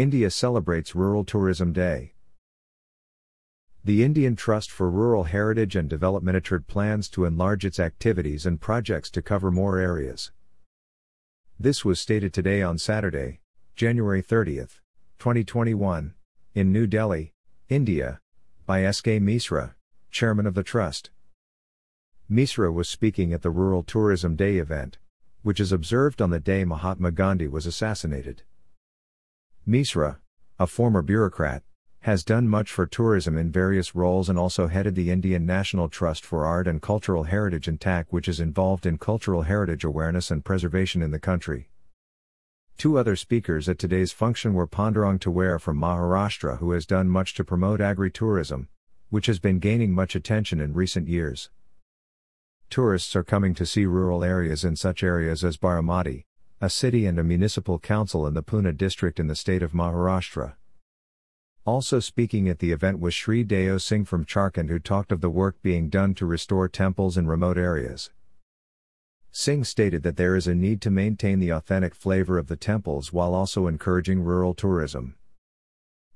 India celebrates Rural Tourism Day. The Indian Trust for Rural Heritage and Development ITRD plans to enlarge its activities and projects to cover more areas. This was stated today on Saturday, January 30, 2021, in New Delhi, India, by S.K. Misra, chairman of the trust. Misra was speaking at the Rural Tourism Day event, which is observed on the day Mahatma Gandhi was assassinated. Misra, a former bureaucrat, has done much for tourism in various roles and also headed the Indian National Trust for Art and Cultural Heritage INTACH, which is involved in cultural heritage awareness and preservation in the country. Two other speakers at today's function were Pandurang Taware from Maharashtra, who has done much to promote agri-tourism, which has been gaining much attention in recent years. Tourists are coming to see rural areas in such areas as Baramati, a city and a municipal council in the Pune district in the state of Maharashtra. Also speaking at the event was Sri Deo Singh from Jharkhand who talked of the work being done to restore temples in remote areas. Singh stated that there is a need to maintain the authentic flavor of the temples while also encouraging rural tourism.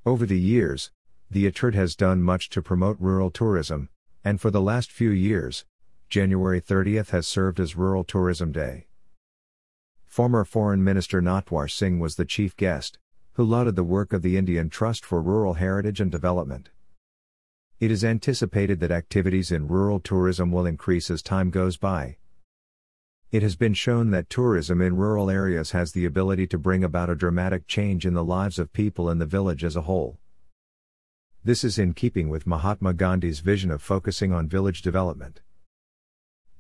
Over the years, the ITRD has done much to promote rural tourism, and for the last few years, January 30th has served as Rural Tourism Day. Former Foreign Minister Natwar Singh was the chief guest, who lauded the work of the Indian Trust for Rural Heritage and Development. It is anticipated that activities in rural tourism will increase as time goes by. It has been shown that tourism in rural areas has the ability to bring about a dramatic change in the lives of people in the village as a whole. This is in keeping with Mahatma Gandhi's vision of focusing on village development.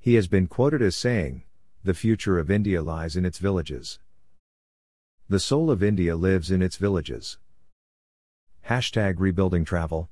He has been quoted as saying, the future of India lies in its villages. The soul of India lives in its villages. Hashtag rebuilding travel.